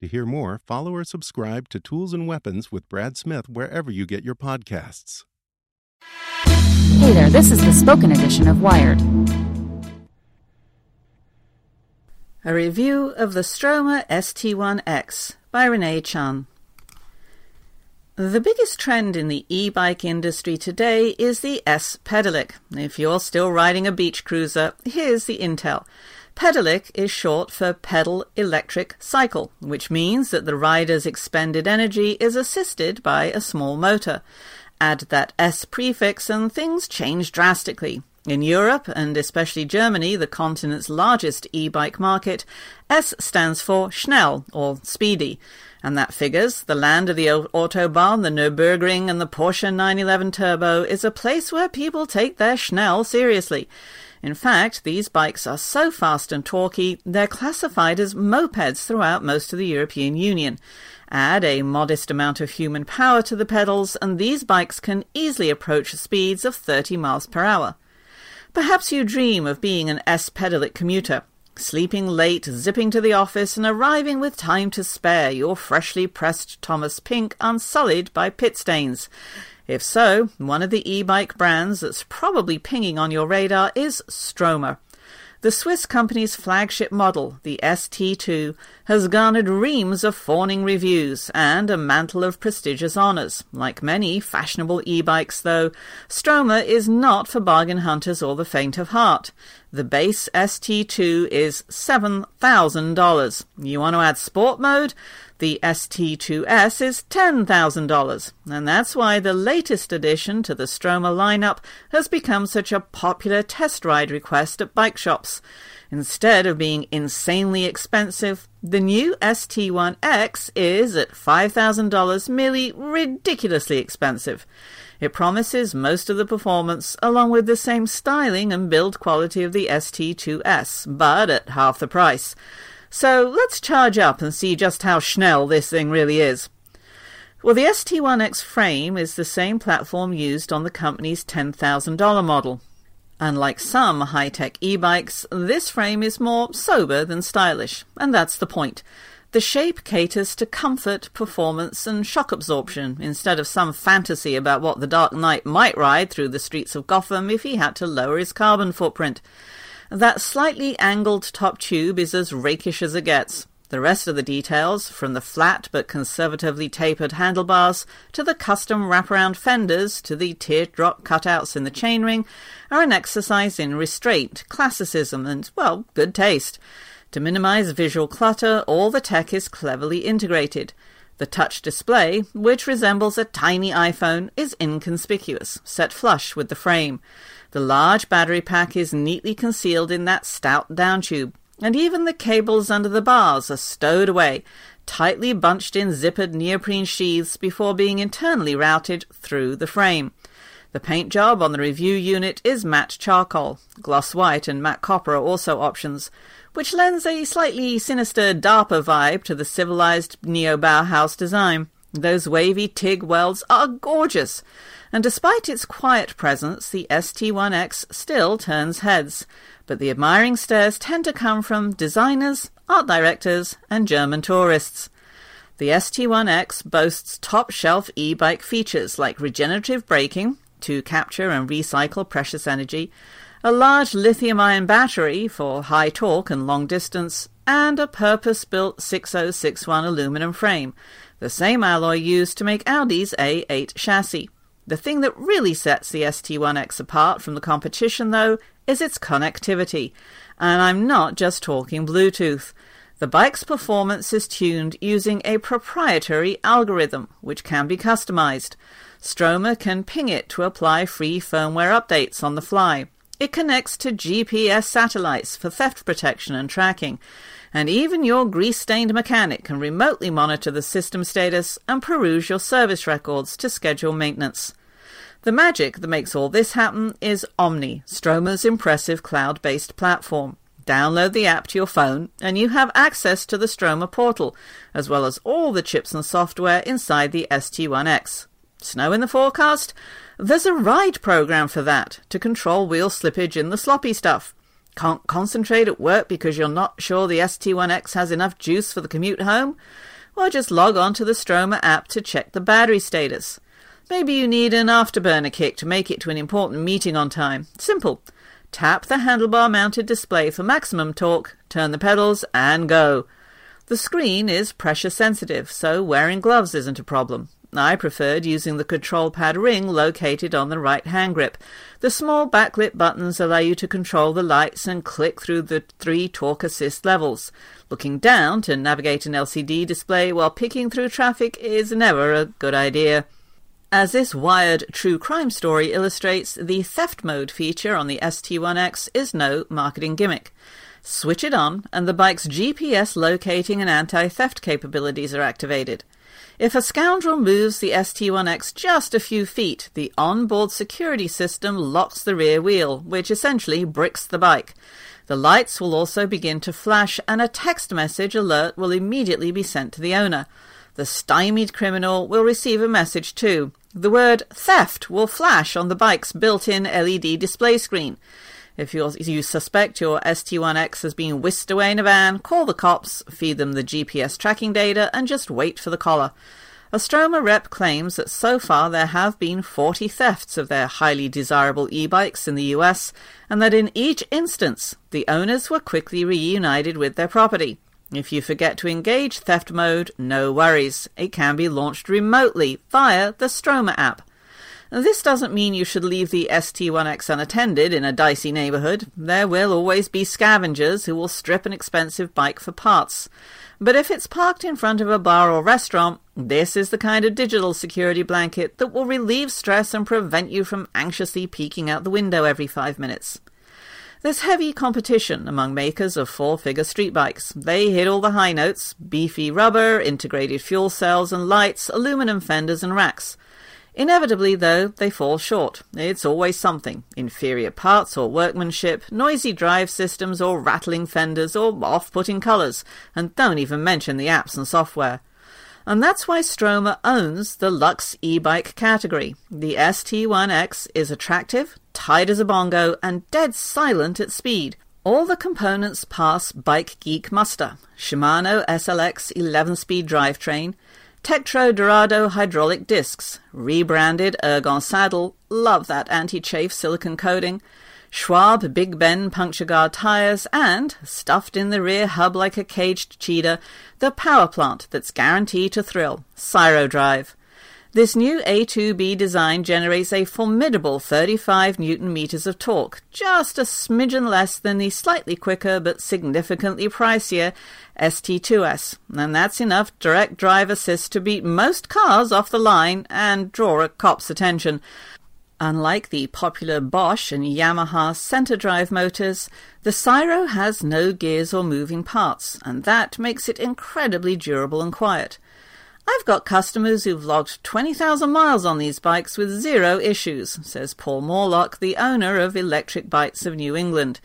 To hear more, follow or subscribe to Tools and Weapons with Brad Smith wherever you get your podcasts. Hey there, this is the spoken edition of Wired. A review of the Stromer ST1X by Rene Chun. The biggest trend in the e-bike industry today is the S Pedelec. If you're still riding a beach cruiser, here's the intel. Pedelec is short for pedal electric cycle, which means that the rider's expended energy is assisted by a small motor. Add that S prefix and things change drastically. In Europe, and especially Germany, the continent's largest e-bike market, S stands for Schnell, or speedy. And that figures the land of the Autobahn, the Nürburgring, and the Porsche 911 Turbo is a place where people take their Schnell seriously. In fact, these bikes are so fast and torquey, they're classified as mopeds throughout most of the European Union. Add a modest amount of human power to the pedals, and these bikes can easily approach speeds of 30 miles per hour. Perhaps you dream of being an S pedelec commuter, sleeping late, zipping to the office, and arriving with time to spare, your freshly pressed Thomas Pink unsullied by pit stains. If so, one of the e-bike brands that's probably pinging on your radar is Stromer. The Swiss company's flagship model, the ST2, has garnered reams of fawning reviews and a mantle of prestigious honours. Like many fashionable e-bikes, though, Stromer is not for bargain hunters or the faint of heart. The base ST2 is $7,000. You want to add sport mode? The ST2S is $10,000, and that's why the latest addition to the Stromer lineup has become such a popular test ride request at bike shops. Instead of being insanely expensive, the new ST1X is at $5,000 merely ridiculously expensive. It promises most of the performance along with the same styling and build quality of the ST2S, but at half the price. So let's charge up and see just how Schnell this thing really is. Well, the ST1X frame is the same platform used on the company's $10,000 model. Unlike some high tech e bikes, this frame is more sober than stylish, and that's the point. The shape caters to comfort, performance, and shock absorption instead of some fantasy about what the Dark Knight might ride through the streets of Gotham if he had to lower his carbon footprint. That slightly angled top tube is as rakish as it gets. The rest of the details, from the flat but conservatively tapered handlebars to the custom wraparound fenders to the teardrop cutouts in the chainring, are an exercise in restraint, classicism, and, well, good taste. To minimize visual clutter, all the tech is cleverly integrated. The touch display, which resembles a tiny iPhone, is inconspicuous, set flush with the frame. The large battery pack is neatly concealed in that stout down tube, and even the cables under the bars are stowed away, tightly bunched in zippered neoprene sheaths before being internally routed through the frame. The paint job on the review unit is matte charcoal. Gloss white and matte copper are also options, which lends a slightly sinister DARPA vibe to the civilized neo Bauhaus design. Those wavy TIG welds are gorgeous and despite its quiet presence, the ST1X still turns heads. But the admiring stares tend to come from designers, art directors, and German tourists. The ST1X boasts top shelf e bike features like regenerative braking to capture and recycle precious energy, a large lithium ion battery for high torque and long distance, and a purpose built 6061 aluminum frame, the same alloy used to make Audi's A8 chassis. The thing that really sets the ST1X apart from the competition, though, is its connectivity. And I'm not just talking Bluetooth. The bike's performance is tuned using a proprietary algorithm, which can be customized. Stromer can ping it to apply free firmware updates on the fly. It connects to GPS satellites for theft protection and tracking. And even your grease stained mechanic can remotely monitor the system status and peruse your service records to schedule maintenance. The magic that makes all this happen is Omni, Stromer's impressive cloud based platform. Download the app to your phone, and you have access to the Stromer portal, as well as all the chips and software inside the ST1X. Snow in the forecast? There's a ride program for that to control wheel slippage in the sloppy stuff. Can't concentrate at work because you're not sure the ST1X has enough juice for the commute home? Well, just log on to the Stromer app to check the battery status. Maybe you need an afterburner kick to make it to an important meeting on time. Simple. Tap the handlebar mounted display for maximum torque, turn the pedals, and go. The screen is pressure sensitive, so wearing gloves isn't a problem. I preferred using the control pad ring located on the right hand grip. The small backlit buttons allow you to control the lights and click through the three torque assist levels. Looking down to navigate an LCD display while picking through traffic is never a good idea. As this wired true crime story illustrates, the theft mode feature on the ST1X is no marketing gimmick. Switch it on, and the bike's GPS locating and anti theft capabilities are activated. If a scoundrel moves the ST1X just a few feet, the onboard security system locks the rear wheel, which essentially bricks the bike. The lights will also begin to flash, and a text message alert will immediately be sent to the owner. The stymied criminal will receive a message too. The word theft will flash on the bike's built in LED display screen. If you suspect your ST1X has been whisked away in a van, call the cops, feed them the GPS tracking data, and just wait for the collar. A Stromer rep claims that so far there have been 40 thefts of their highly desirable e bikes in the US, and that in each instance, the owners were quickly reunited with their property. If you forget to engage theft mode, no worries. It can be launched remotely via the Stromer app. This doesn't mean you should leave the ST1X unattended in a dicey neighborhood. There will always be scavengers who will strip an expensive bike for parts. But if it's parked in front of a bar or restaurant, this is the kind of digital security blanket that will relieve stress and prevent you from anxiously peeking out the window every five minutes. There's heavy competition among makers of four figure street bikes. They hit all the high notes beefy rubber, integrated fuel cells and lights, aluminum fenders and racks. Inevitably, though, they fall short. It's always something inferior parts or workmanship, noisy drive systems or rattling fenders or off putting colours, and don't even mention the apps and software. And that's why Stromer owns the Lux e bike category. The ST1X is attractive, tight as a bongo, and dead silent at speed. All the components pass Bike Geek muster Shimano SLX 11 speed drivetrain, Tektro Dorado hydraulic discs, rebranded Ergon saddle, love that anti chafe silicon coating, Schwalbe Big Ben puncture guard tires, and, stuffed in the rear hub like a caged cheetah, the power plant that's guaranteed to thrill, Cyro Drive. This new A2B design generates a formidable 35 newton meters of torque, just a smidgen less than the slightly quicker but significantly pricier ST2S, and that's enough direct drive assist to beat most cars off the line and draw a cop's attention. Unlike the popular Bosch and Yamaha center drive motors, the Cyro has no gears or moving parts, and that makes it incredibly durable and quiet. I've got customers who've logged 20,000 miles on these bikes with zero issues, says Paul Morlock, the owner of Electric Bikes of New England.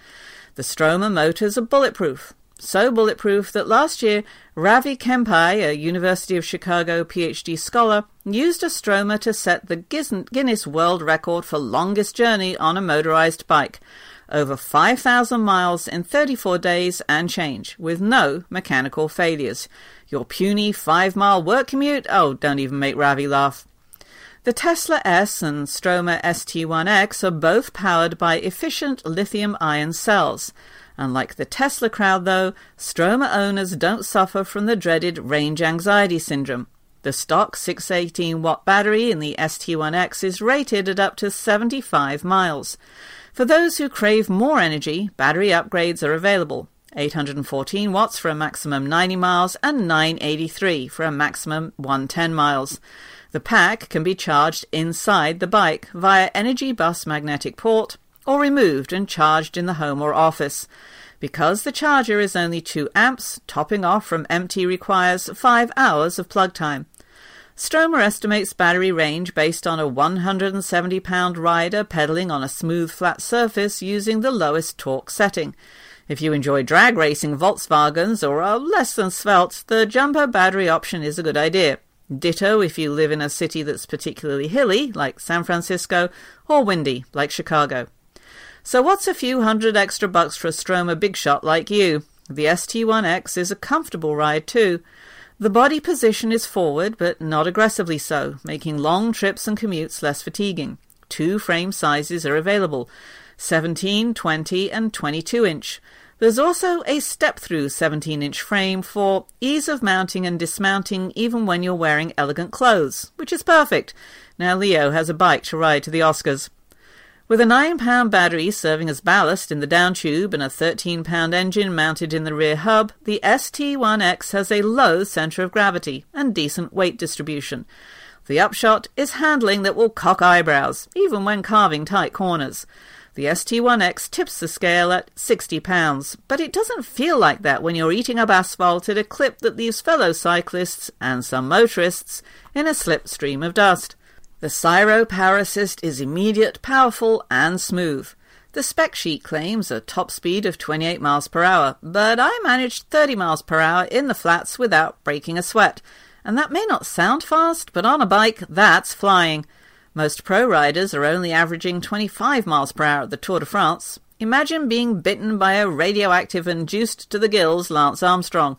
The Stromer motors are bulletproof, so bulletproof that last year Ravi Kempaiah, a University of Chicago PhD scholar, used a Stromer to set the Guinness World Record for longest journey on a motorized bike. Over 5,000 miles in 34 days and change, with no mechanical failures. Your puny five mile work commute? Oh, don't even make Ravi laugh. The Tesla S and Stromer ST1X are both powered by efficient lithium ion cells. Unlike the Tesla crowd, though, Stromer owners don't suffer from the dreaded range anxiety syndrome. The stock 618 watt battery in the ST1X is rated at up to 75 miles. For those who crave more energy, battery upgrades are available. 814 watts for a maximum 90 miles and 983 for a maximum 110 miles. The pack can be charged inside the bike via Energy Bus magnetic port or removed and charged in the home or office. Because the charger is only 2 amps, topping off from empty requires 5 hours of plug time. Stromer estimates battery range based on a 170 pound rider pedaling on a smooth flat surface using the lowest torque setting. If you enjoy drag racing Volkswagens or are less than svelte, the jumper battery option is a good idea. Ditto if you live in a city that's particularly hilly, like San Francisco, or windy, like Chicago. So what's a few hundred extra bucks for a Stromer big shot like you? The ST1X is a comfortable ride too. The body position is forward, but not aggressively so, making long trips and commutes less fatiguing. Two frame sizes are available 17, 20, and 22 inch. There's also a step through 17 inch frame for ease of mounting and dismounting even when you're wearing elegant clothes, which is perfect. Now Leo has a bike to ride to the Oscars. With a 9 pound battery serving as ballast in the down tube and a 13 pound engine mounted in the rear hub, the ST1X has a low centre of gravity and decent weight distribution. The upshot is handling that will cock eyebrows, even when carving tight corners. The ST1X tips the scale at 60 pounds, but it doesn't feel like that when you're eating up asphalt at a clip that leaves fellow cyclists and some motorists in a slipstream of dust. The Power is immediate, powerful, and smooth. The spec sheet claims a top speed of 28 miles per hour, but I managed 30 miles per hour in the flats without breaking a sweat. And that may not sound fast, but on a bike, that's flying. Most pro riders are only averaging 25 miles per hour at the Tour de France. Imagine being bitten by a radioactive and juiced to the gills Lance Armstrong.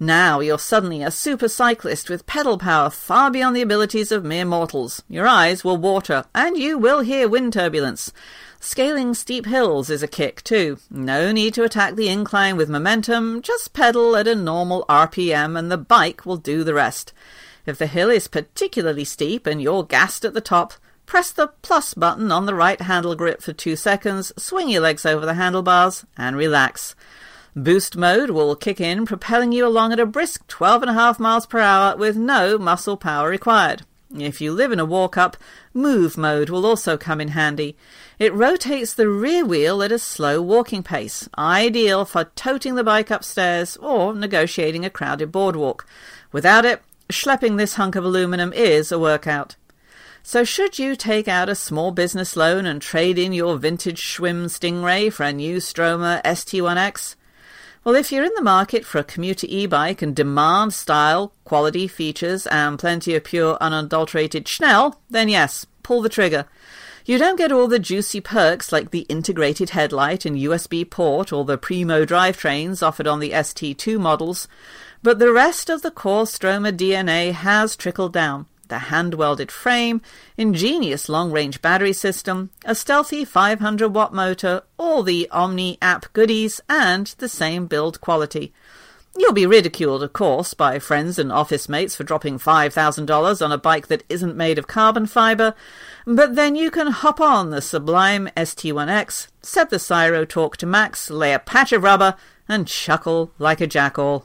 Now you're suddenly a super cyclist with pedal power far beyond the abilities of mere mortals. Your eyes will water, and you will hear wind turbulence. Scaling steep hills is a kick, too. No need to attack the incline with momentum, just pedal at a normal RPM and the bike will do the rest. If the hill is particularly steep and you're gassed at the top, press the plus button on the right handle grip for two seconds, swing your legs over the handlebars, and relax. Boost mode will kick in, propelling you along at a brisk 12.5 miles per hour with no muscle power required. If you live in a walk up, move mode will also come in handy. It rotates the rear wheel at a slow walking pace, ideal for toting the bike upstairs or negotiating a crowded boardwalk. Without it, schlepping this hunk of aluminum is a workout. So, should you take out a small business loan and trade in your vintage Schwinn Stingray for a new Stromer ST1X? Well, if you're in the market for a commuter e-bike and demand style, quality, features, and plenty of pure unadulterated Schnell, then yes, pull the trigger. You don't get all the juicy perks like the integrated headlight and USB port or the Primo drivetrains offered on the ST2 models, but the rest of the core Stromer DNA has trickled down the hand welded frame, ingenious long range battery system, a stealthy 500 watt motor, all the Omni app goodies, and the same build quality. You'll be ridiculed, of course, by friends and office mates for dropping $5,000 on a bike that isn't made of carbon fibre, but then you can hop on the sublime ST1X, set the Cyro torque to max, lay a patch of rubber, and chuckle like a jackal.